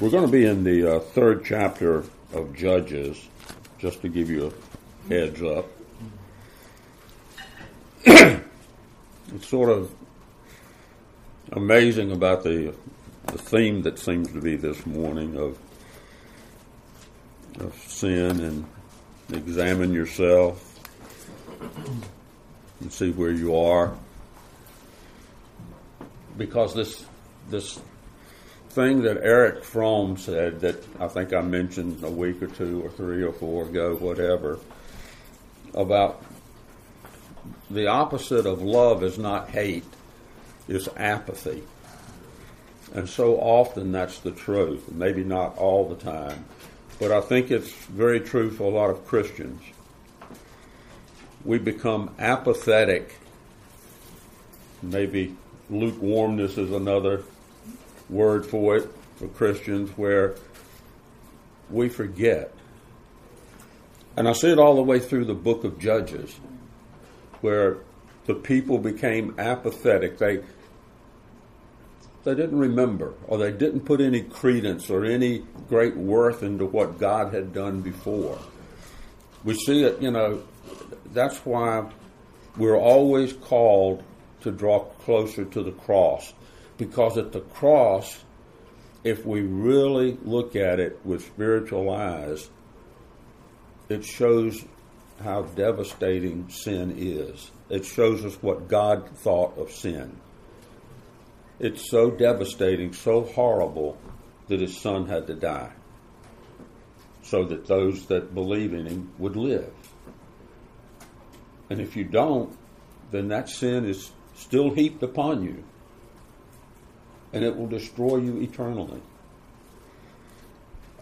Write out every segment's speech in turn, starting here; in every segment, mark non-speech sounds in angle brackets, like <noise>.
We're going to be in the uh, third chapter of Judges, just to give you a heads up. <clears throat> it's sort of amazing about the, the theme that seems to be this morning of, of sin and examine yourself and see where you are. Because this this thing that Erich Fromm said that I think I mentioned a week or two or three or four ago, whatever, about the opposite of love is not hate, is apathy. And so often that's the truth. Maybe not all the time, but I think it's very true for a lot of Christians. We become apathetic. Maybe lukewarmness is another word for it for Christians where we forget. And I see it all the way through the book of Judges where the people became apathetic. They they didn't remember or they didn't put any credence or any great worth into what God had done before. We see it, you know, that's why we're always called to draw closer to the cross. Because at the cross, if we really look at it with spiritual eyes, it shows how devastating sin is. It shows us what God thought of sin. It's so devastating, so horrible that his son had to die so that those that believe in him would live. And if you don't, then that sin is still heaped upon you and it will destroy you eternally.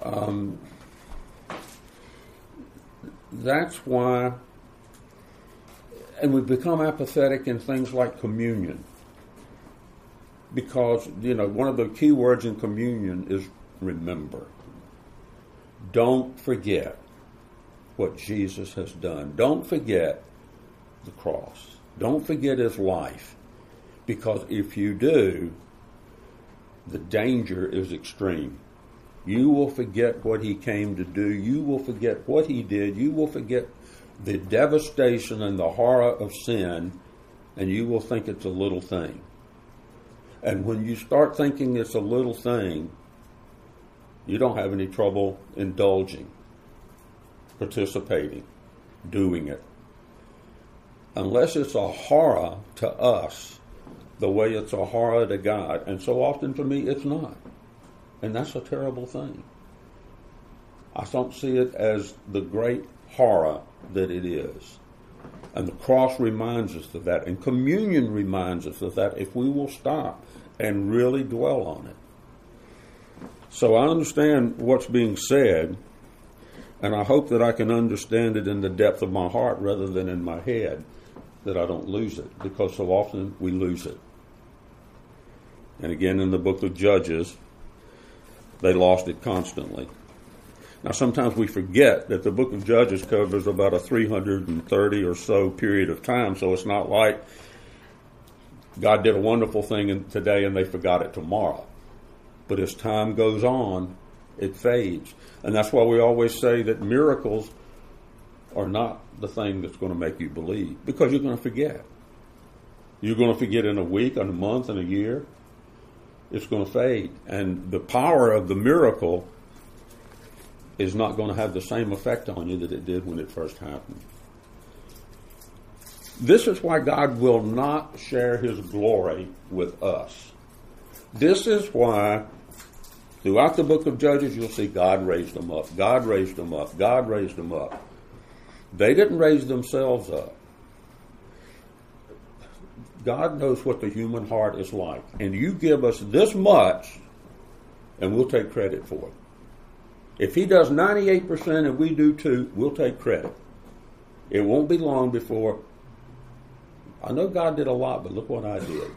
Um, that's why, and we become apathetic in things like communion. Because, you know, one of the key words in communion is remember. Don't forget what Jesus has done. Don't forget the cross. Don't forget his life. Because if you do, the danger is extreme. You will forget what he came to do. You will forget what he did. You will forget the devastation and the horror of sin, and you will think it's a little thing. And when you start thinking it's a little thing, you don't have any trouble indulging, participating, doing it. Unless it's a horror to us, the way it's a horror to God. And so often for me, it's not. And that's a terrible thing. I don't see it as the great horror that it is. And the cross reminds us of that. And communion reminds us of that if we will stop and really dwell on it. So I understand what's being said, and I hope that I can understand it in the depth of my heart rather than in my head, that I don't lose it, because so often we lose it. And again, in the book of Judges, they lost it constantly. Now, sometimes we forget that the book of Judges covers about a 330 or so period of time, so it's not like God did a wonderful thing today and they forgot it tomorrow. But as time goes on, it fades. And that's why we always say that miracles are not the thing that's going to make you believe, because you're going to forget. You're going to forget in a week, in a month, in a year it's going to fade. And the power of the miracle is not going to have the same effect on you that it did when it first happened. This is why God will not share his glory with us. This is why throughout the book of Judges you'll see God raised them up. God raised them up. God raised them up. They didn't raise themselves up. God knows what the human heart is like. And you give us this much, and we'll take credit for it. If he does 98% and we do too, we'll take credit. It won't be long before. I know God did a lot, but look what I did.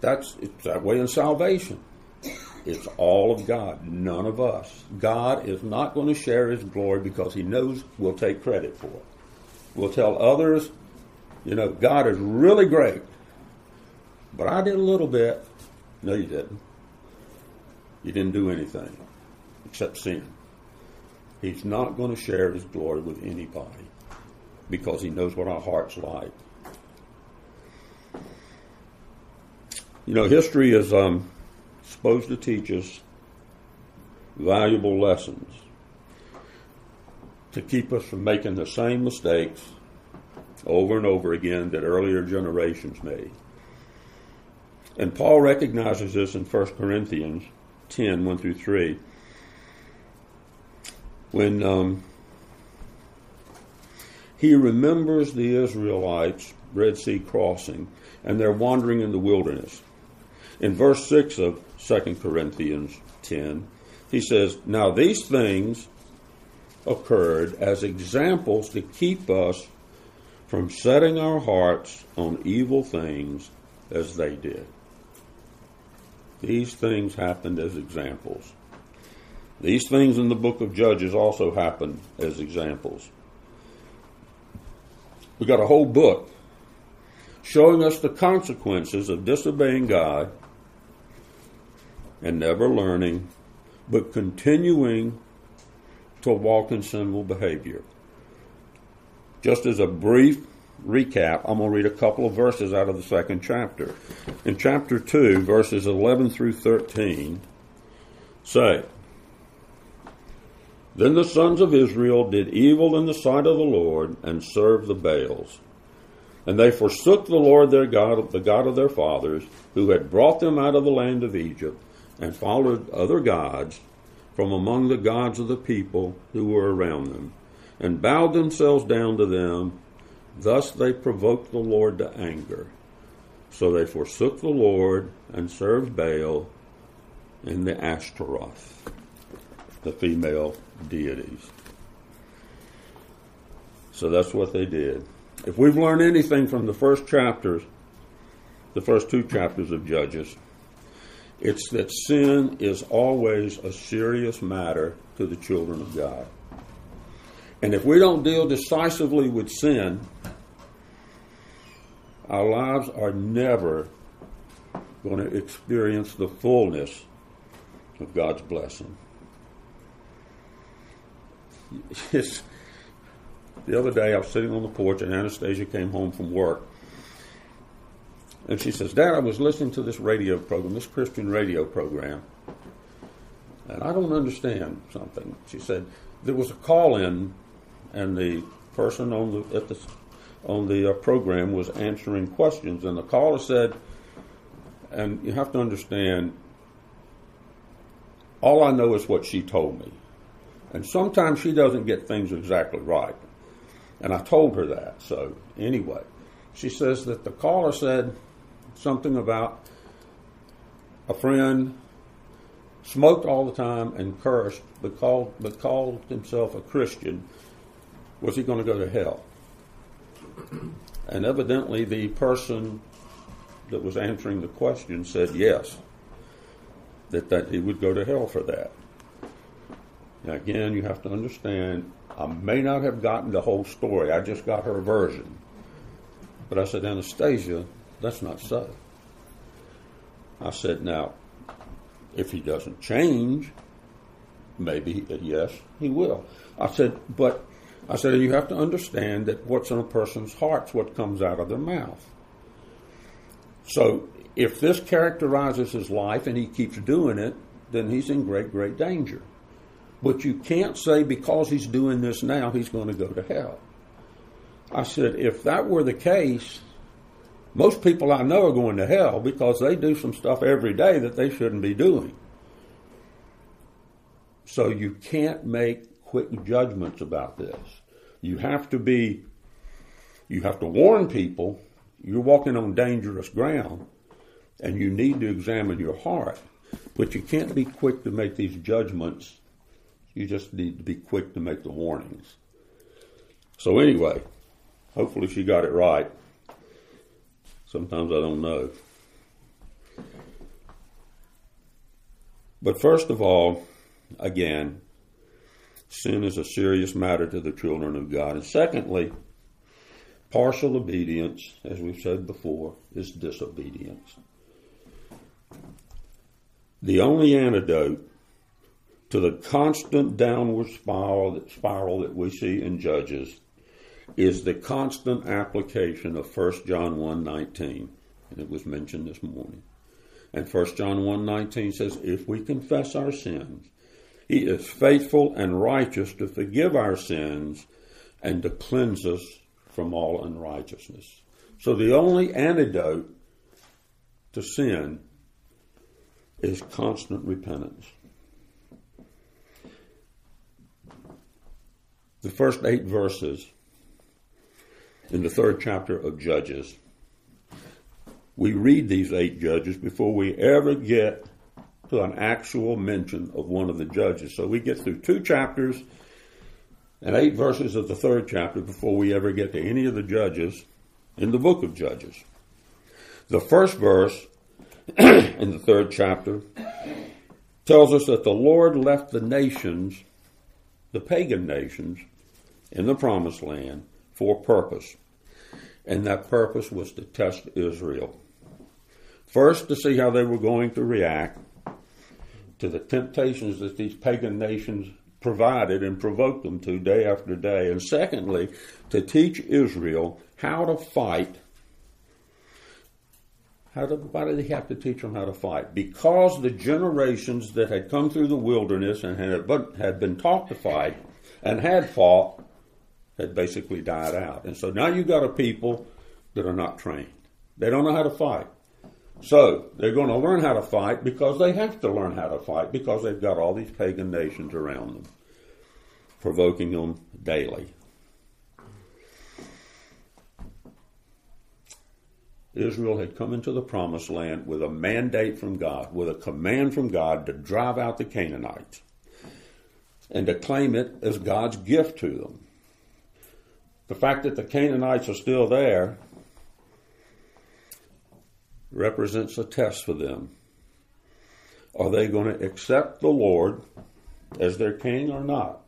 That's it's that way in salvation. It's all of God, none of us. God is not going to share his glory because he knows we'll take credit for it. We'll tell others you know, God is really great. But I did a little bit. No, you didn't. You didn't do anything except sin. He's not going to share his glory with anybody because he knows what our heart's like. You know, history is um, supposed to teach us valuable lessons to keep us from making the same mistakes over and over again that earlier generations made. And Paul recognizes this in 1 Corinthians 10 1 through 3. When um, he remembers the Israelites' Red Sea crossing and their wandering in the wilderness. In verse 6 of 2 Corinthians 10, he says, Now these things occurred as examples to keep us from setting our hearts on evil things as they did. These things happened as examples. These things in the book of Judges also happened as examples. We got a whole book showing us the consequences of disobeying God and never learning, but continuing to walk in sinful behavior. Just as a brief recap, I'm going to read a couple of verses out of the second chapter. In chapter 2, verses 11 through 13, say, Then the sons of Israel did evil in the sight of the Lord and served the Baals. And they forsook the Lord their God, the God of their fathers, who had brought them out of the land of Egypt, and followed other gods from among the gods of the people who were around them, and bowed themselves down to them Thus they provoked the Lord to anger. So they forsook the Lord and served Baal and the Ashtaroth, the female deities. So that's what they did. If we've learned anything from the first chapters, the first two chapters of Judges, it's that sin is always a serious matter to the children of God. And if we don't deal decisively with sin, our lives are never going to experience the fullness of God's blessing. It's, the other day, I was sitting on the porch, and Anastasia came home from work. And she says, Dad, I was listening to this radio program, this Christian radio program, and I don't understand something. She said, there was a call in, and the person on the, the on the uh, program was answering questions, and the caller said, and you have to understand, all I know is what she told me. And sometimes she doesn't get things exactly right. And I told her that. So, anyway, she says that the caller said something about a friend smoked all the time and cursed, but called, but called himself a Christian. Was he going to go to hell? And evidently, the person that was answering the question said yes, that, that he would go to hell for that. Now, again, you have to understand, I may not have gotten the whole story, I just got her version. But I said, Anastasia, that's not so. I said, now, if he doesn't change, maybe, uh, yes, he will. I said, but I said, you have to understand that what's in a person's heart's what comes out of their mouth. So if this characterizes his life and he keeps doing it, then he's in great, great danger. But you can't say because he's doing this now, he's going to go to hell. I said, if that were the case, most people I know are going to hell because they do some stuff every day that they shouldn't be doing. So you can't make quick judgments about this. You have to be, you have to warn people you're walking on dangerous ground and you need to examine your heart. But you can't be quick to make these judgments. You just need to be quick to make the warnings. So, anyway, hopefully she got it right. Sometimes I don't know. But first of all, again, sin is a serious matter to the children of God. And secondly, partial obedience, as we've said before, is disobedience. The only antidote to the constant downward spiral, that, spiral that we see in Judges is the constant application of 1 John 1.19. And it was mentioned this morning. And 1 John 1.19 says, If we confess our sins, he is faithful and righteous to forgive our sins and to cleanse us from all unrighteousness. So the only antidote to sin is constant repentance. The first eight verses in the third chapter of Judges, we read these eight judges before we ever get to an actual mention of one of the judges. So we get through two chapters and eight verses of the third chapter before we ever get to any of the judges in the book of Judges. The first verse <clears throat> in the third chapter tells us that the Lord left the nations, the pagan nations, in the promised land for a purpose. And that purpose was to test Israel. First, to see how they were going to react to the temptations that these pagan nations provided and provoked them to day after day. And secondly, to teach Israel how to fight. How to, why did he have to teach them how to fight? Because the generations that had come through the wilderness and had, had been taught to fight and had fought had basically died out. And so now you've got a people that are not trained. They don't know how to fight. So they're going to learn how to fight because they have to learn how to fight because they've got all these pagan nations around them, provoking them daily. Israel had come into the promised land with a mandate from God, with a command from God to drive out the Canaanites and to claim it as God's gift to them. The fact that the Canaanites are still there represents a test for them. Are they going to accept the Lord as their king or not?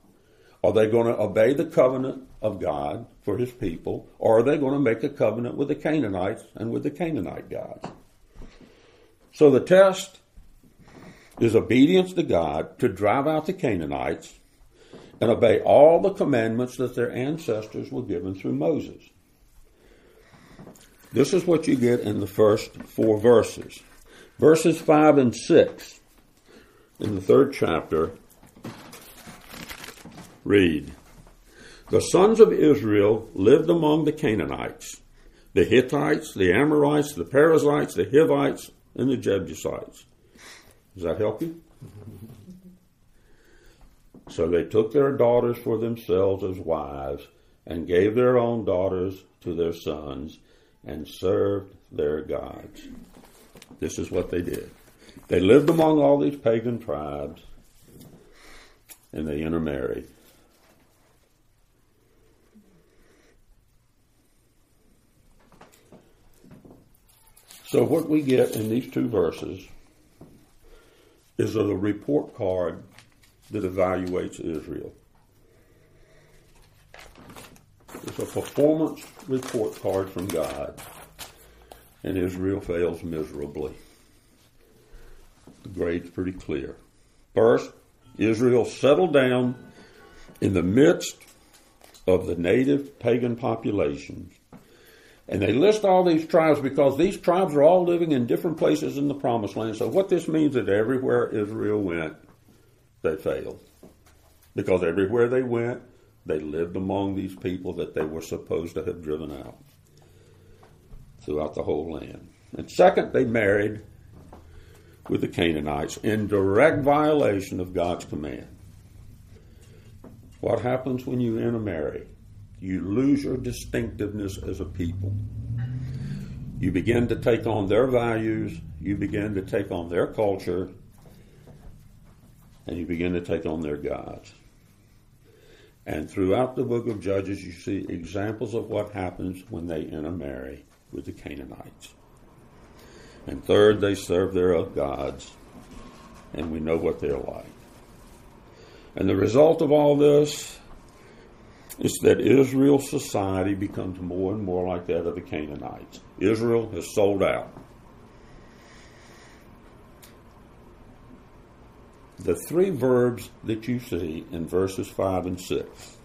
Are they going to obey the covenant of God for his people, or are they going to make a covenant with the Canaanites and with the Canaanite gods? So the test is obedience to God to drive out the Canaanites and obey all the commandments that their ancestors were given through Moses. This is what you get in the first four verses. Verses 5 and 6 in the third chapter read The sons of Israel lived among the Canaanites, the Hittites, the Amorites, the Perizzites, the Hivites, and the Jebusites. Does that help you? <laughs> So they took their daughters for themselves as wives, and gave their own daughters to their sons, and served their gods. This is what they did. They lived among all these pagan tribes, and they intermarried. So, what we get in these two verses is a report card that evaluates Israel. It's a performance report card from God, and Israel fails miserably. The grade's pretty clear. First, Israel settled down in the midst of the native pagan populations. And they list all these tribes because these tribes are all living in different places in the promised land. So what this means is that everywhere Israel went, they failed. Because everywhere they went, they lived among these people that they were supposed to have driven out throughout the whole land. And second, they married with the Canaanites in direct violation of God's command. What happens when you intermarry? You lose your distinctiveness as a people. You begin to take on their values, you begin to take on their culture, and you begin to take on their gods. And throughout the book of Judges, you see examples of what happens when they intermarry with the Canaanites. And third, they serve their gods, and we know what they're like. And the result of all this is that Israel's society becomes more and more like that of the Canaanites. Israel has sold out. The three verbs that you see in verses 5 and 6.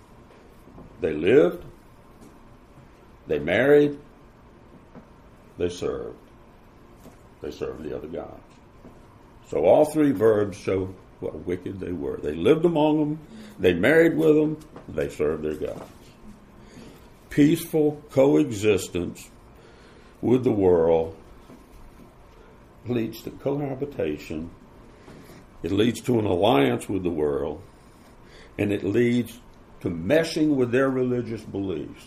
They lived, they married, they served. They served the other gods. So all three verbs show what wicked they were. They lived among them, they married with them, they served their gods. Peaceful coexistence with the world leads to cohabitation, it leads to an alliance with the world, and it leads to meshing with their religious beliefs.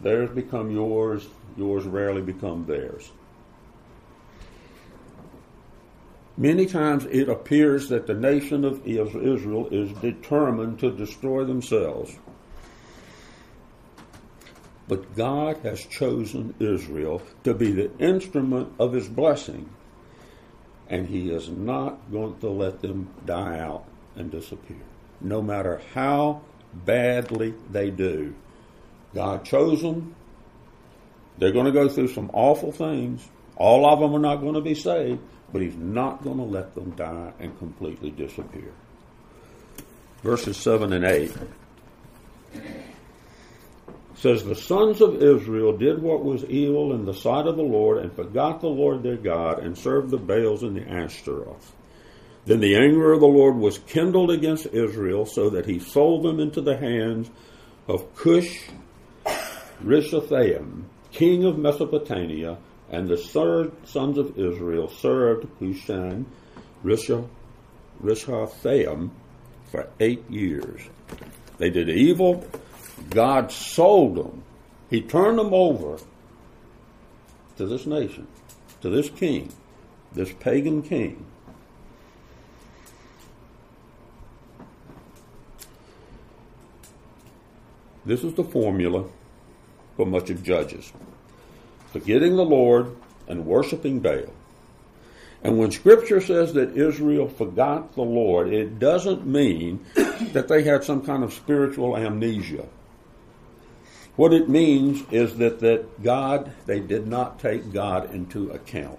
Theirs become yours, yours rarely become theirs. Many times it appears that the nation of Israel is determined to destroy themselves. But God has chosen Israel to be the instrument of his blessing, and he is not going to let them die out and disappear, no matter how badly they do. God chose them. They're going to go through some awful things. All of them are not going to be saved, but he's not going to let them die and completely disappear. Verses 7 and 8 says, The sons of Israel did what was evil in the sight of the Lord and forgot the Lord their God and served the Baals and the Ashtaroth. Then the anger of the Lord was kindled against Israel so that he sold them into the hands of Cush Rishathaim, king of Mesopotamia, and the third sons of Israel served Cushan Rishathaim for eight years. They did evil. God sold them. He turned them over to this nation, to this king, this pagan king. This is the formula for much of Judges forgetting the Lord and worshiping Baal. And when Scripture says that Israel forgot the Lord, it doesn't mean that they had some kind of spiritual amnesia. What it means is that, that God, they did not take God into account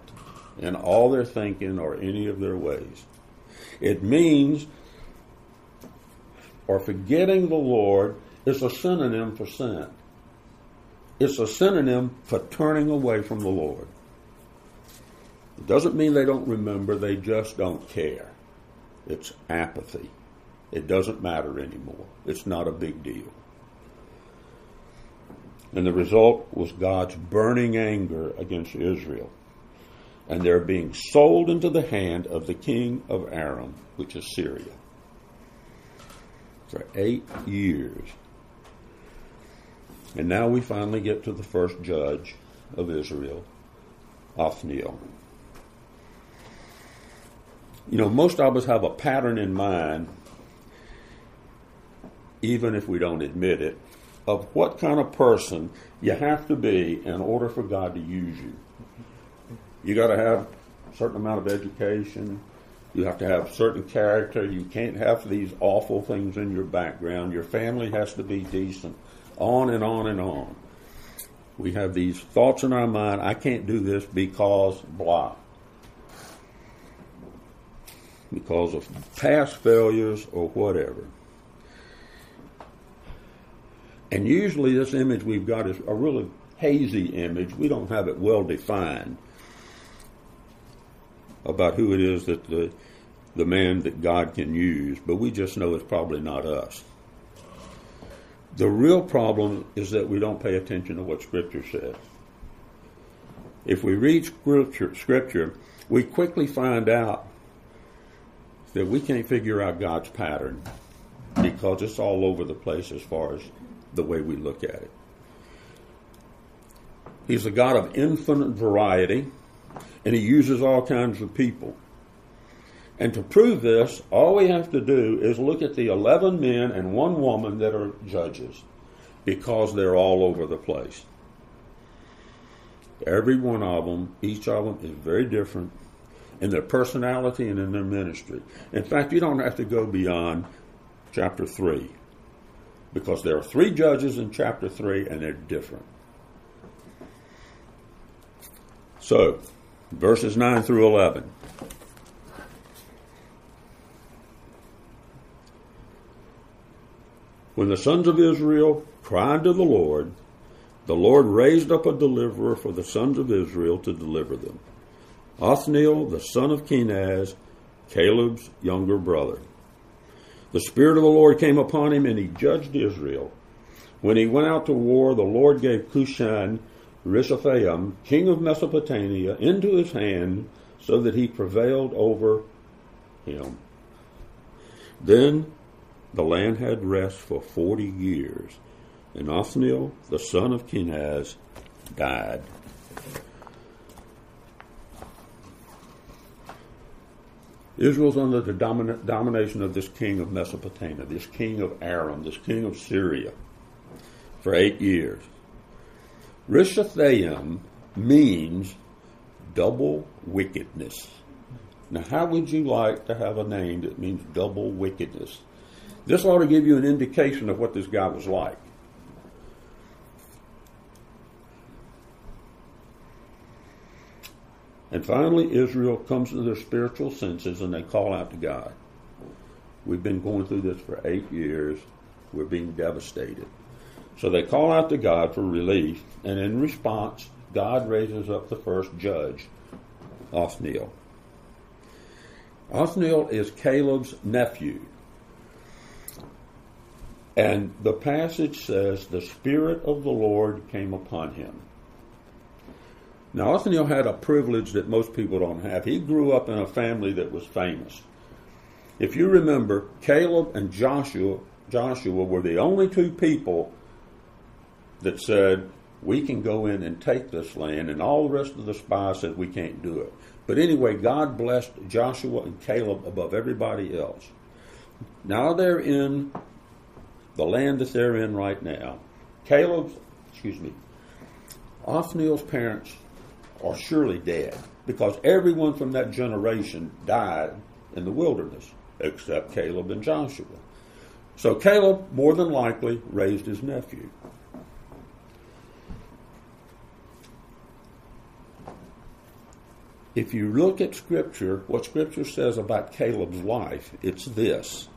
in all their thinking or any of their ways. It means, or forgetting the Lord is a synonym for sin. It's a synonym for turning away from the Lord. It doesn't mean they don't remember, they just don't care. It's apathy. It doesn't matter anymore. It's not a big deal. And the result was God's burning anger against Israel. And they're being sold into the hand of the king of Aram, which is Syria, for eight years. And now we finally get to the first judge of Israel, Othniel. You know, most of us have a pattern in mind, even if we don't admit it, of what kind of person you have to be in order for God to use you. You got to have a certain amount of education. You have to have certain character. You can't have these awful things in your background. Your family has to be decent on and on and on. We have these thoughts in our mind I can't do this because blah. Because of past failures or whatever. And usually, this image we've got is a really hazy image. We don't have it well defined about who it is that the, the man that God can use, but we just know it's probably not us. The real problem is that we don't pay attention to what Scripture says. If we read Scripture, scripture we quickly find out that we can't figure out God's pattern because it's all over the place as far as the way we look at it. He's a God of infinite variety, and He uses all kinds of people. And to prove this, all we have to do is look at the 11 men and one woman that are judges because they're all over the place. Every one of them, each of them is very different in their personality and in their ministry. In fact, you don't have to go beyond chapter 3 because there are three judges in chapter 3 and they're different. So, verses 9 through 11. When the sons of Israel cried to the Lord, the Lord raised up a deliverer for the sons of Israel to deliver them. Othniel, the son of Kenaz, Caleb's younger brother. The Spirit of the Lord came upon him, and he judged Israel. When he went out to war, the Lord gave Cushan Rishathaim, king of Mesopotamia, into his hand, so that he prevailed over him. Then the land had rest for forty years, and Othniel, the son of Kenaz, died. Israel's under the domin- domination of this king of Mesopotamia, this king of Aram, this king of Syria, for eight years. Rishathaim means double wickedness. Now, how would you like to have a name that means double wickedness? This ought to give you an indication of what this guy was like. And finally, Israel comes to their spiritual senses and they call out to God. We've been going through this for eight years. We're being devastated. So they call out to God for relief, and in response, God raises up the first judge, Othniel. Othniel is Caleb's nephew. And the passage says, The Spirit of the Lord came upon him. Now, Othniel had a privilege that most people don't have. He grew up in a family that was famous. If you remember, Caleb and Joshua, Joshua were the only two people that said, we can go in and take this land, and all the rest of the spies said we can't do it. But anyway, God blessed Joshua and Caleb above everybody else. Now they're in the land that they're in right now. Caleb's, excuse me, Othniel's parents are surely dead because everyone from that generation died in the wilderness except Caleb and Joshua. So Caleb more than likely raised his nephew. If you look at Scripture, what Scripture says about Caleb's life, it's this.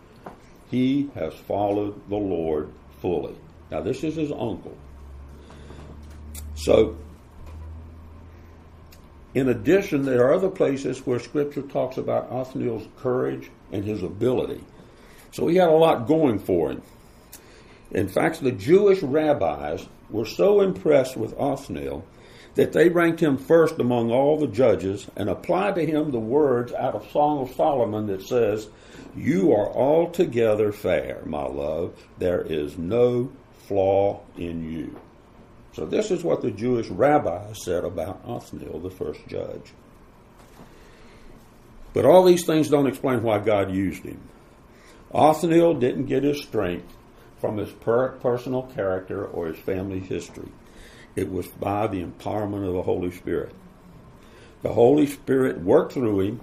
He has followed the Lord fully. Now, this is his uncle. So, in addition, there are other places where Scripture talks about Othniel's courage and his ability. So he had a lot going for him. In fact, the Jewish rabbis were so impressed with Othniel that they ranked him first among all the judges and applied to him the words out of Song of Solomon that says, You are altogether fair, my love. There is no flaw in you. So this is what the Jewish rabbi said about Othniel, the first judge. But all these things don't explain why God used him. Othniel didn't get his strength from his personal character or his family history. It was by the empowerment of the Holy Spirit. The Holy Spirit worked through him,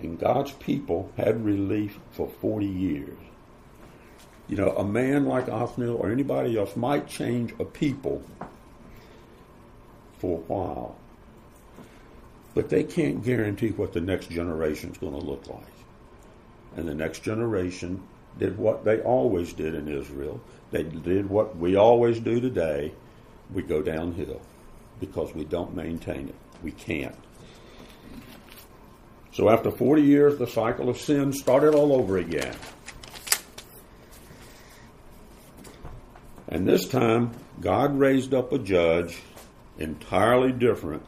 and God's people had relief for 40 years. You know, a man like Othniel or anybody else might change a people for a while, but they can't guarantee what the next generation is going to look like. And the next generation did what they always did in Israel. They did what we always do today we go downhill because we don't maintain it. We can't. So after 40 years, the cycle of sin started all over again. And this time, God raised up a judge entirely different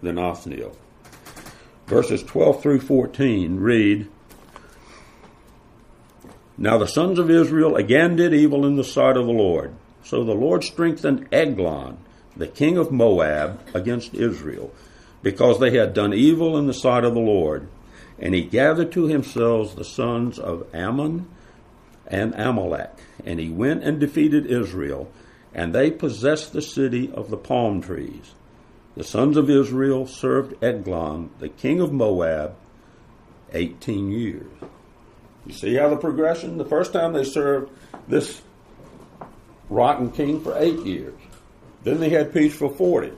than Othniel. Verses 12 through 14 read Now the sons of Israel again did evil in the sight of the Lord so the Lord strengthened Eglon, the king of Moab, against Israel, because they had done evil in the sight of the Lord. And he gathered to himself the sons of Ammon and Amalek, and he went and defeated Israel, and they possessed the city of the palm trees. The sons of Israel served Eglon, the king of Moab, 18 years. You see how the progression? The first time they served this rotten king for eight years. Then they had peace for 40.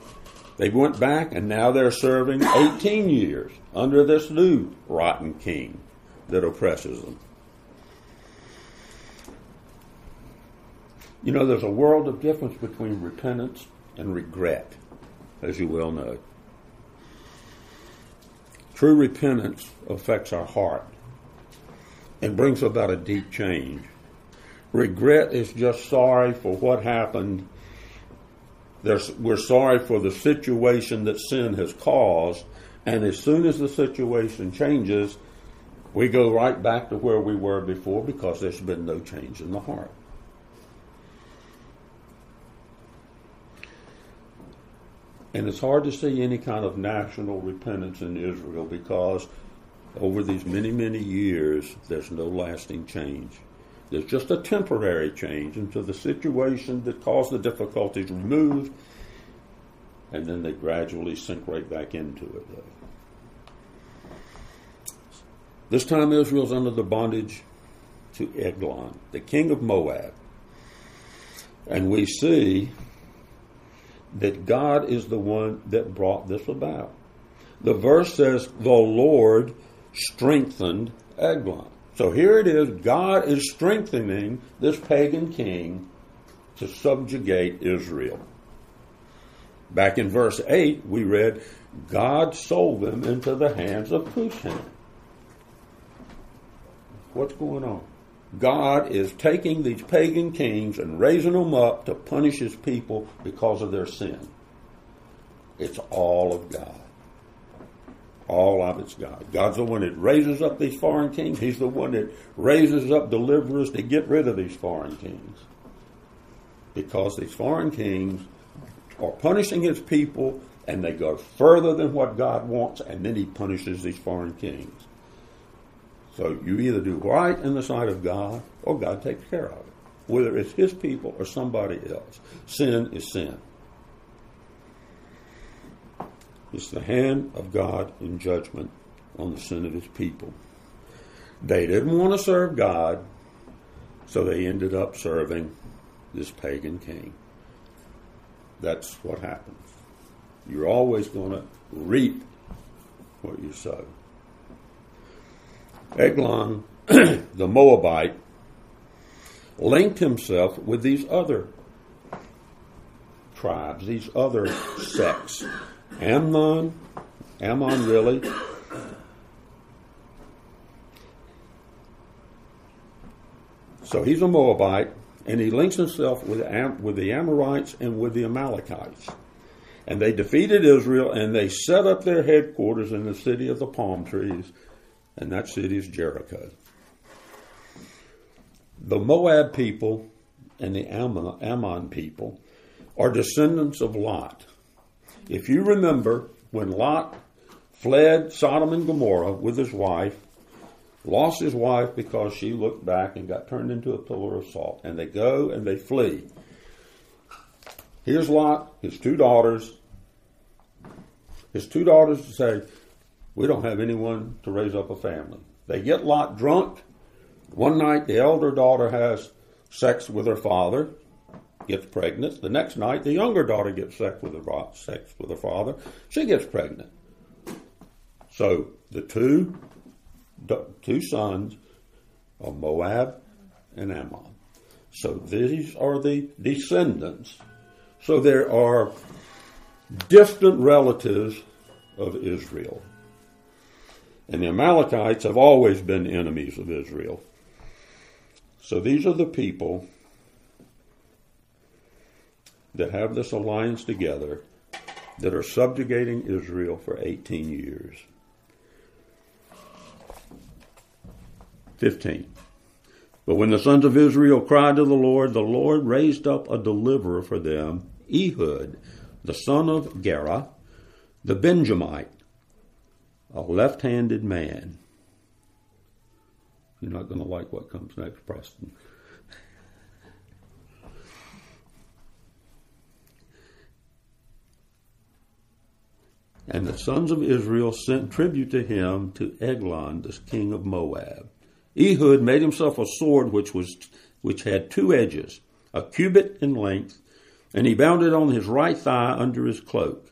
They went back and now they're serving 18 years under this new rotten king that oppresses them. You know, there's a world of difference between repentance and regret, as you well know. True repentance affects our heart and brings about a deep change. Regret is just sorry for what happened. There's, we're sorry for the situation that sin has caused, and as soon as the situation changes, we go right back to where we were before because there's been no change in the heart. And it's hard to see any kind of national repentance in Israel because over these many, many years, there's no lasting change. There's just a temporary change until the situation that caused the difficulties removed, and then they gradually sink right back into it. This time Israel's under the bondage to Eglon, the king of Moab. And we see that God is the one that brought this about. The verse says, The Lord strengthened Eglon. So here it is God is strengthening this pagan king to subjugate Israel. Back in verse 8, we read, God sold them into the hands of Cushan. What's going on? God is taking these pagan kings and raising them up to punish his people because of their sin. It's all of God. All of it's God. God's the one that raises up these foreign kings. He's the one that raises up deliverers to get rid of these foreign kings. Because these foreign kings are punishing his people and they go further than what God wants, and then he punishes these foreign kings. So you either do right in the sight of God or God takes care of it, whether it's his people or somebody else. Sin is sin. It's the hand of God in judgment on the sin of his people. They didn't want to serve God, so they ended up serving this pagan king. That's what happens. You're always going to reap what you sow. Eglon, <clears throat> the Moabite, linked himself with these other tribes, these other sects. Amnon, Ammon really, So he's a Moabite, and he links himself with, Am- with the Amorites and with the Amalekites. And they defeated Israel, and they set up their headquarters in the city of the palm trees and that city is Jericho. The Moab people and the Ammon people are descendants of Lot. If you remember, when Lot fled Sodom and Gomorrah with his wife, lost his wife because she looked back and got turned into a pillar of salt, and they go and they flee. Here's Lot, his two daughters. His two daughters say, we don't have anyone to raise up a family. They get Lot drunk. One night, the elder daughter has sex with her father, gets pregnant. The next night, the younger daughter gets sex with her, sex with her father. She gets pregnant. So the two, two sons of Moab and Ammon. So these are the descendants. So there are distant relatives of Israel. And the Amalekites have always been enemies of Israel. So these are the people that have this alliance together that are subjugating Israel for 18 years. 15. But when the sons of Israel cried to the Lord, the Lord raised up a deliverer for them, Ehud, the son of Gera, the Benjamite a left handed man. You're not going to like what comes next, Preston. And the sons of Israel sent tribute to him to Eglon, the king of Moab. Ehud made himself a sword which was which had two edges, a cubit in length, and he bound it on his right thigh under his cloak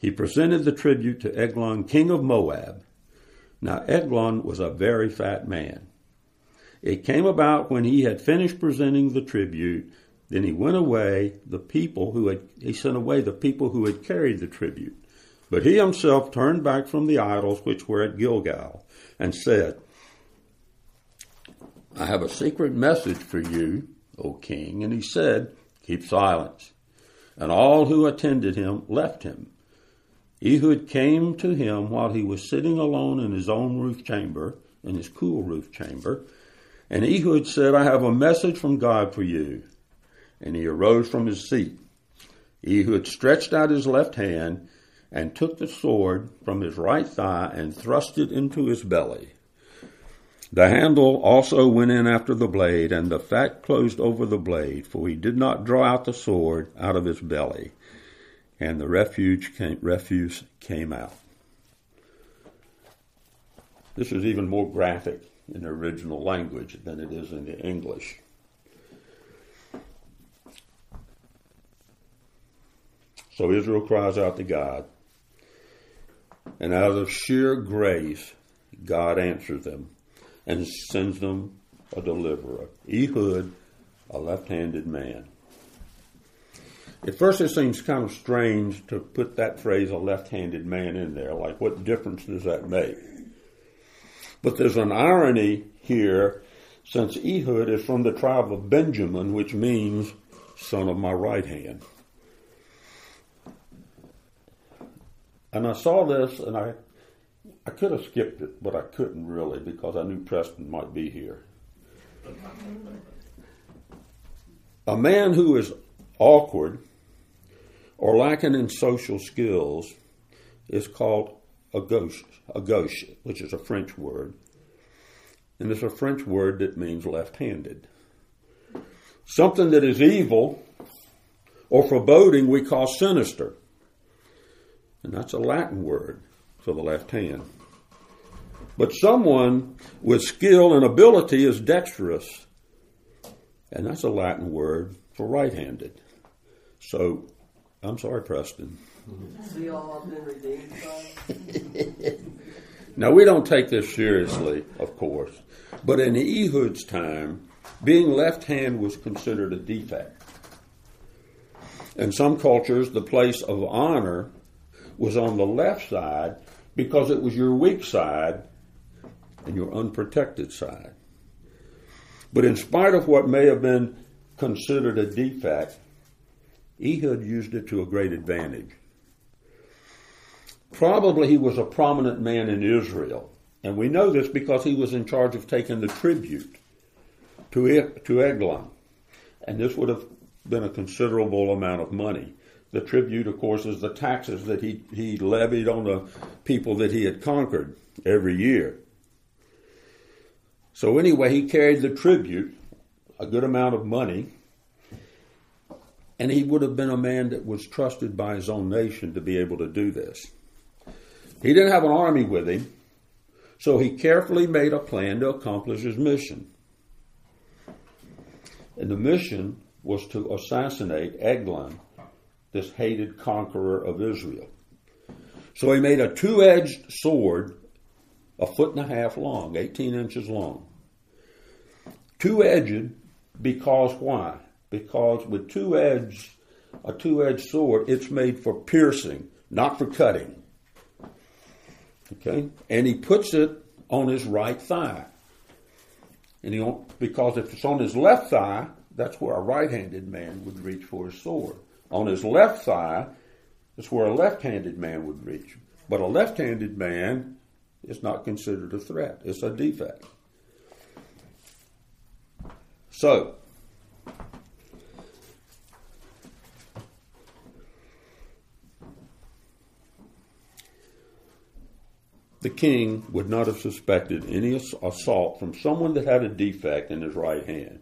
he presented the tribute to Eglon, king of Moab. Now, Eglon was a very fat man. It came about when he had finished presenting the tribute Then he went away the people who had he sent away the people who had carried the tribute. But he himself turned back from the idols which were at Gilgal and said, I have a secret message for you, O king. And he said, Keep silence. And all who attended him left him. Ehud came to him while he was sitting alone in his own roof chamber, in his cool roof chamber. And Ehud said, I have a message from God for you. And he arose from his seat. Ehud stretched out his left hand and took the sword from his right thigh and thrust it into his belly. The handle also went in after the blade, and the fat closed over the blade, for he did not draw out the sword out of his belly. And the refuge came, refuse came out. This is even more graphic in the original language than it is in the English. So Israel cries out to God. And out of sheer grace, God answers them and sends them a deliverer. Ehud, a left handed man. At first, it seems kind of strange to put that phrase, a left handed man, in there. Like, what difference does that make? But there's an irony here since Ehud is from the tribe of Benjamin, which means son of my right hand. And I saw this, and I, I could have skipped it, but I couldn't really because I knew Preston might be here. A man who is awkward or lacking in social skills is called a gauche, a gauche, which is a French word. And it's a French word that means left handed. Something that is evil or foreboding we call sinister. And that's a Latin word for the left hand. But someone with skill and ability is dexterous. And that's a Latin word for right handed. So, I'm sorry, Preston. We all have been redeemed now, we don't take this seriously, of course. But in Ehud's time, being left hand was considered a defect. In some cultures, the place of honor was on the left side because it was your weak side and your unprotected side. But in spite of what may have been considered a defect, Ehud used it to a great advantage. Probably he was a prominent man in Israel, and we know this because he was in charge of taking the tribute to, to Eglon. And this would have been a considerable amount of money. The tribute, of course, is the taxes that he, he levied on the people that he had conquered every year. So, anyway, he carried the tribute, a good amount of money, and he would have been a man that was trusted by his own nation to be able to do this. He didn't have an army with him, so he carefully made a plan to accomplish his mission. And the mission was to assassinate Eglon this hated conqueror of Israel. So he made a two edged sword, a foot and a half long, 18 inches long. Two edged because why? Because with two edged, a two edged sword, it's made for piercing, not for cutting. Okay? And he puts it on his right thigh. And he because if it's on his left thigh, that's where a right handed man would reach for his sword. On his left thigh is where a left handed man would reach. But a left handed man is not considered a threat, it's a defect. So, the king would not have suspected any assault from someone that had a defect in his right hand.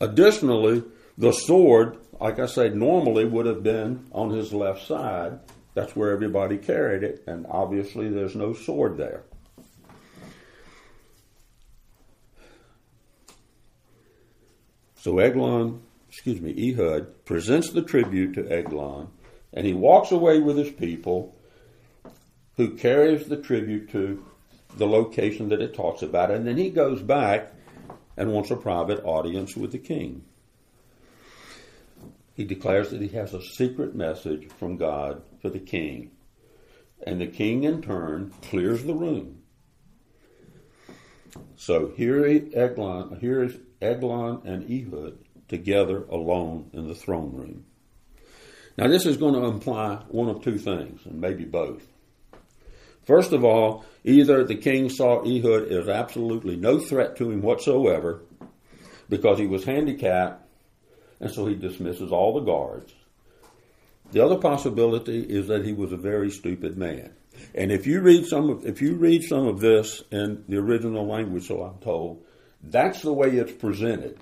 Additionally, the sword like I said, normally would have been on his left side. That's where everybody carried it, and obviously there's no sword there. So Eglon, excuse me, Ehud presents the tribute to Eglon, and he walks away with his people, who carries the tribute to the location that it talks about, and then he goes back and wants a private audience with the king. he declares that he has a secret message from God for the king. And the king, in turn, clears the room. So here, Eglon, here is Eglon and Ehud together alone in the throne room. Now, this is going to imply one of two things, and maybe both. First of all, either the king saw Ehud as absolutely no threat to him whatsoever because he was handicapped, and so he dismisses all the guards. The other possibility is that he was a very stupid man. And if you read some of if you read some of this in the original language, so I'm told, that's the way it's presented.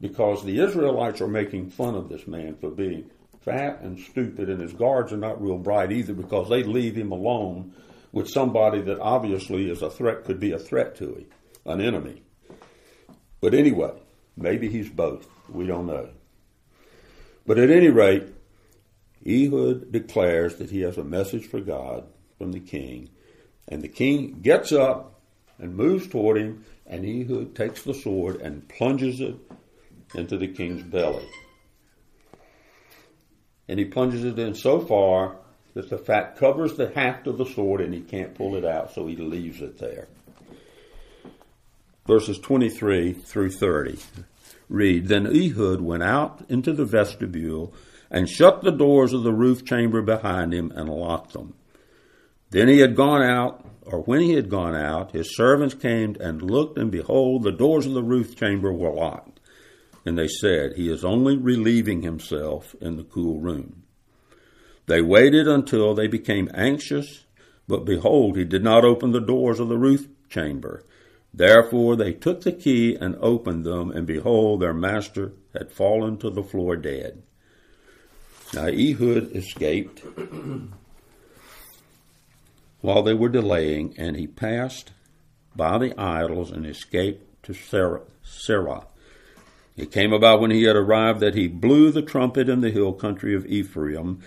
Because the Israelites are making fun of this man for being fat and stupid, and his guards are not real bright either because they leave him alone with somebody that obviously is a threat, could be a threat to him, an enemy. But anyway, maybe he's both. We don't know. But at any rate, Ehud declares that he has a message for God from the king, and the king gets up and moves toward him, and Ehud takes the sword and plunges it into the king's belly. And he plunges it in so far that the fat covers the haft of the sword and he can't pull it out, so he leaves it there. Verses 23 through 30 read Then Ehud went out into the vestibule and shut the doors of the roof chamber behind him and locked them. Then he had gone out, or when he had gone out, his servants came and looked, and behold, the doors of the roof chamber were locked. And they said, He is only relieving himself in the cool room. They waited until they became anxious, but behold, he did not open the doors of the roof chamber. Therefore they took the key and opened them, and behold, their master had fallen to the floor dead. Now Ehud escaped <clears throat> while they were delaying, and he passed by the idols and escaped to Seirah. It came about when he had arrived that he blew the trumpet in the hill country of Ephraim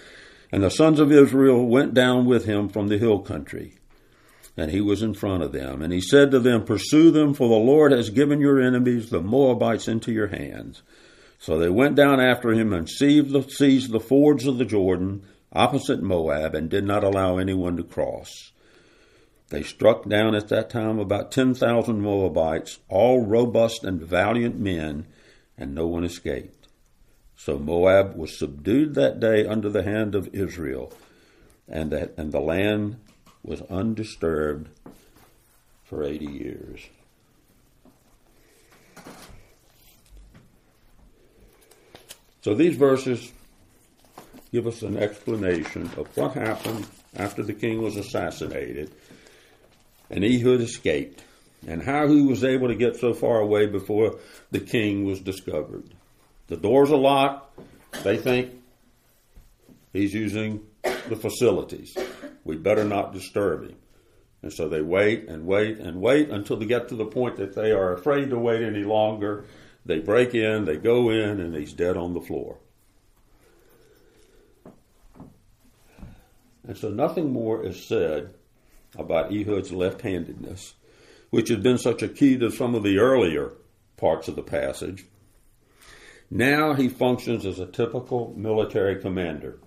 and the sons of Israel went down with him from the hill country. And he was in front of them. And he said to them, Pursue them, for the Lord has given your enemies, the Moabites, into your hands. So they went down after him and seized the, seized the fords of the Jordan opposite Moab and did not allow anyone to cross. They struck down at that time about 10,000 Moabites, all robust and valiant men, and no one escaped. So Moab was subdued that day under the hand of Israel, and that and the land was undisturbed for eighty years. So these verses give us an explanation of what happened after the king was assassinated and Ehud escaped, and how he was able to get so far away before the king was discovered. The doors are locked. They think he's using the facilities. We better not disturb him. And so they wait and wait and wait until they get to the point that they are afraid to wait any longer. They break in, they go in, and he's dead on the floor. And so nothing more is said about Ehud's left handedness, which had been such a key to some of the earlier parts of the passage. Now he functions as a typical military commander.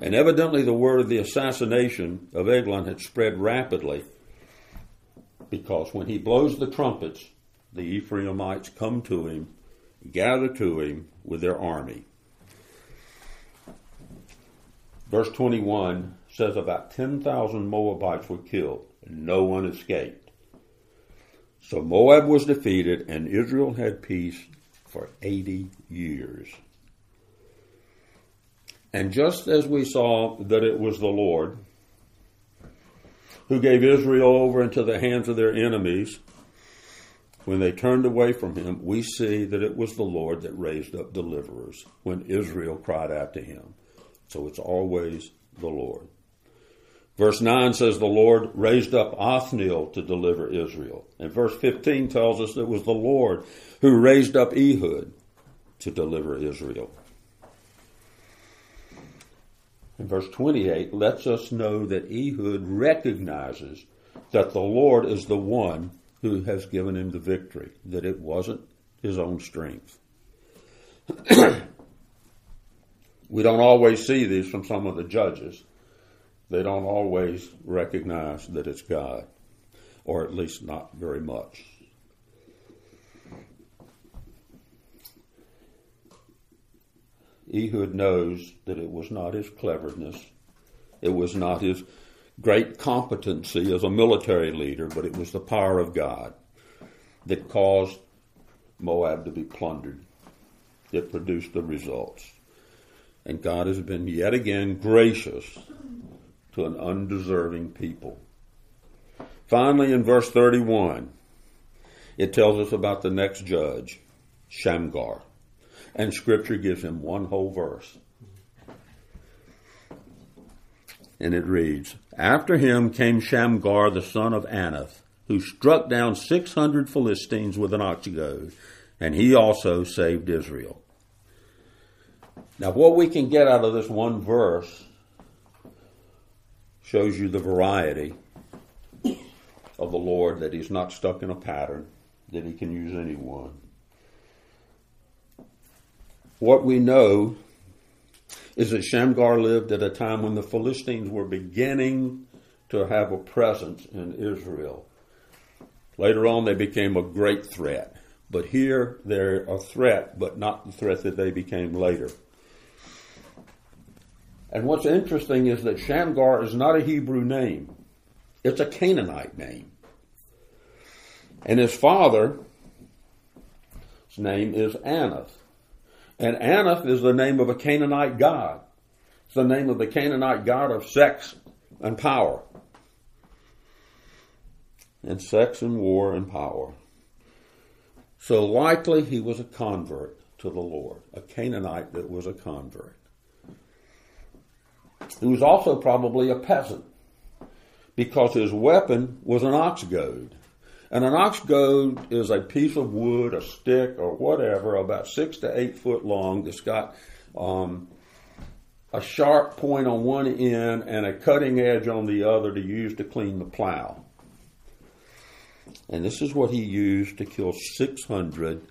And evidently, the word of the assassination of Eglon had spread rapidly because when he blows the trumpets, the Ephraimites come to him, gather to him with their army. Verse 21 says about 10,000 Moabites were killed, and no one escaped. So Moab was defeated, and Israel had peace for 80 years. And just as we saw that it was the Lord who gave Israel over into the hands of their enemies when they turned away from him, we see that it was the Lord that raised up deliverers when Israel cried out to him. So it's always the Lord. Verse 9 says the Lord raised up Othniel to deliver Israel. And verse 15 tells us it was the Lord who raised up Ehud to deliver Israel. And verse 28 lets us know that Ehud recognizes that the Lord is the one who has given him the victory, that it wasn't his own strength. <clears throat> We don't always see these from some of the judges. They don't always recognize that it's God, or at least not very much. Ehud knows that it was not his cleverness, it was not his great competency as a military leader, but it was the power of God that caused Moab to be plundered. It produced the results. And God has been yet again gracious to an undeserving people. Finally, in verse 31, it tells us about the next judge, Shamgar. And Scripture gives him one whole verse. And it reads After him came Shamgar the son of Anath, who struck down 600 Philistines with an ox goad, and he also saved Israel. Now, what we can get out of this one verse shows you the variety of the Lord, that He's not stuck in a pattern, that He can use anyone. What we know is that Shamgar lived at a time when the Philistines were beginning to have a presence in Israel. Later on, they became a great threat. But here, they're a threat, but not the threat that they became later. And what's interesting is that Shamgar is not a Hebrew name. It's a Canaanite name. And his father's name is Anath. And Anath is the name of a Canaanite god. It's the name of the Canaanite god of sex and power. And sex and war and power. So likely he was a convert to the Lord, a Canaanite that was a convert. He was also probably a peasant because his weapon was an ox goad. And an ox goad is a piece of wood, a stick, or whatever, about six to eight foot long that's got um, a sharp point on one end and a cutting edge on the other to use to clean the plow. And this is what he used to kill 600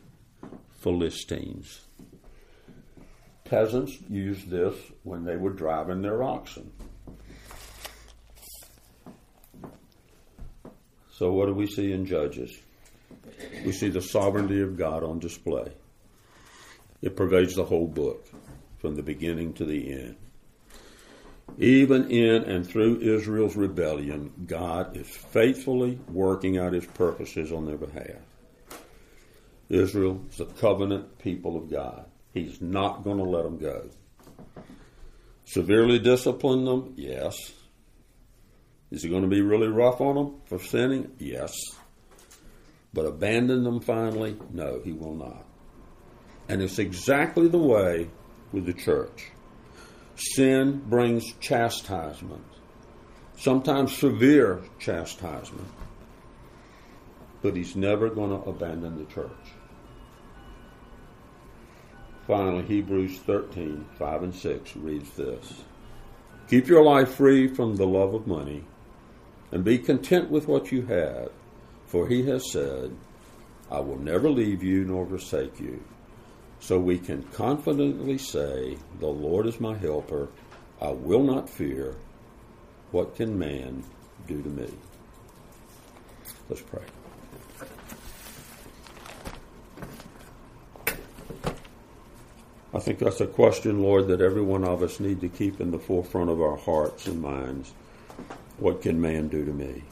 Philistines. Peasants used this when they were driving their oxen. So, what do we see in Judges? We see the sovereignty of God on display. It pervades the whole book, from the beginning to the end. Even in and through Israel's rebellion, God is faithfully working out his purposes on their behalf. Israel is a covenant people of God. He's not going to let them go. Severely discipline them? Yes. Is he going to be really rough on them for sinning? Yes. But abandon them finally? No, he will not. And it's exactly the way with the church. Sin brings chastisement, sometimes severe chastisement, but he's never going to abandon the church. Finally, Hebrews 13, 5 and 6 reads this Keep your life free from the love of money, and be content with what you have, for he has said, I will never leave you nor forsake you. So we can confidently say, The Lord is my helper. I will not fear. What can man do to me? Let's pray. I think that's a question, Lord, that every one of us need to keep in the forefront of our hearts and minds. What can man do to me?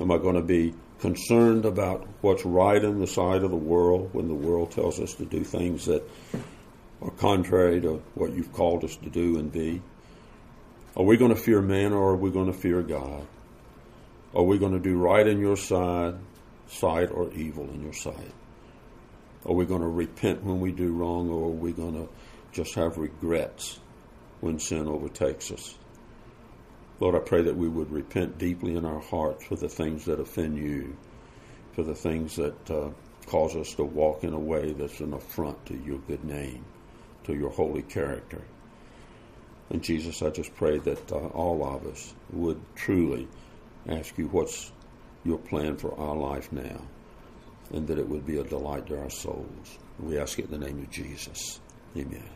Am I going to be concerned about what's right in the side of the world when the world tells us to do things that are contrary to what you've called us to do and be? Are we going to fear man or are we going to fear God? Are we going to do right in your side, sight or evil in your sight? Are we going to repent when we do wrong, or are we going to just have regrets when sin overtakes us? Lord, I pray that we would repent deeply in our hearts for the things that offend you, for the things that uh, cause us to walk in a way that's an affront to your good name, to your holy character. And Jesus, I just pray that uh, all of us would truly ask you what's your plan for our life now and that it would be a delight to our souls. We ask it in the name of Jesus. Amen.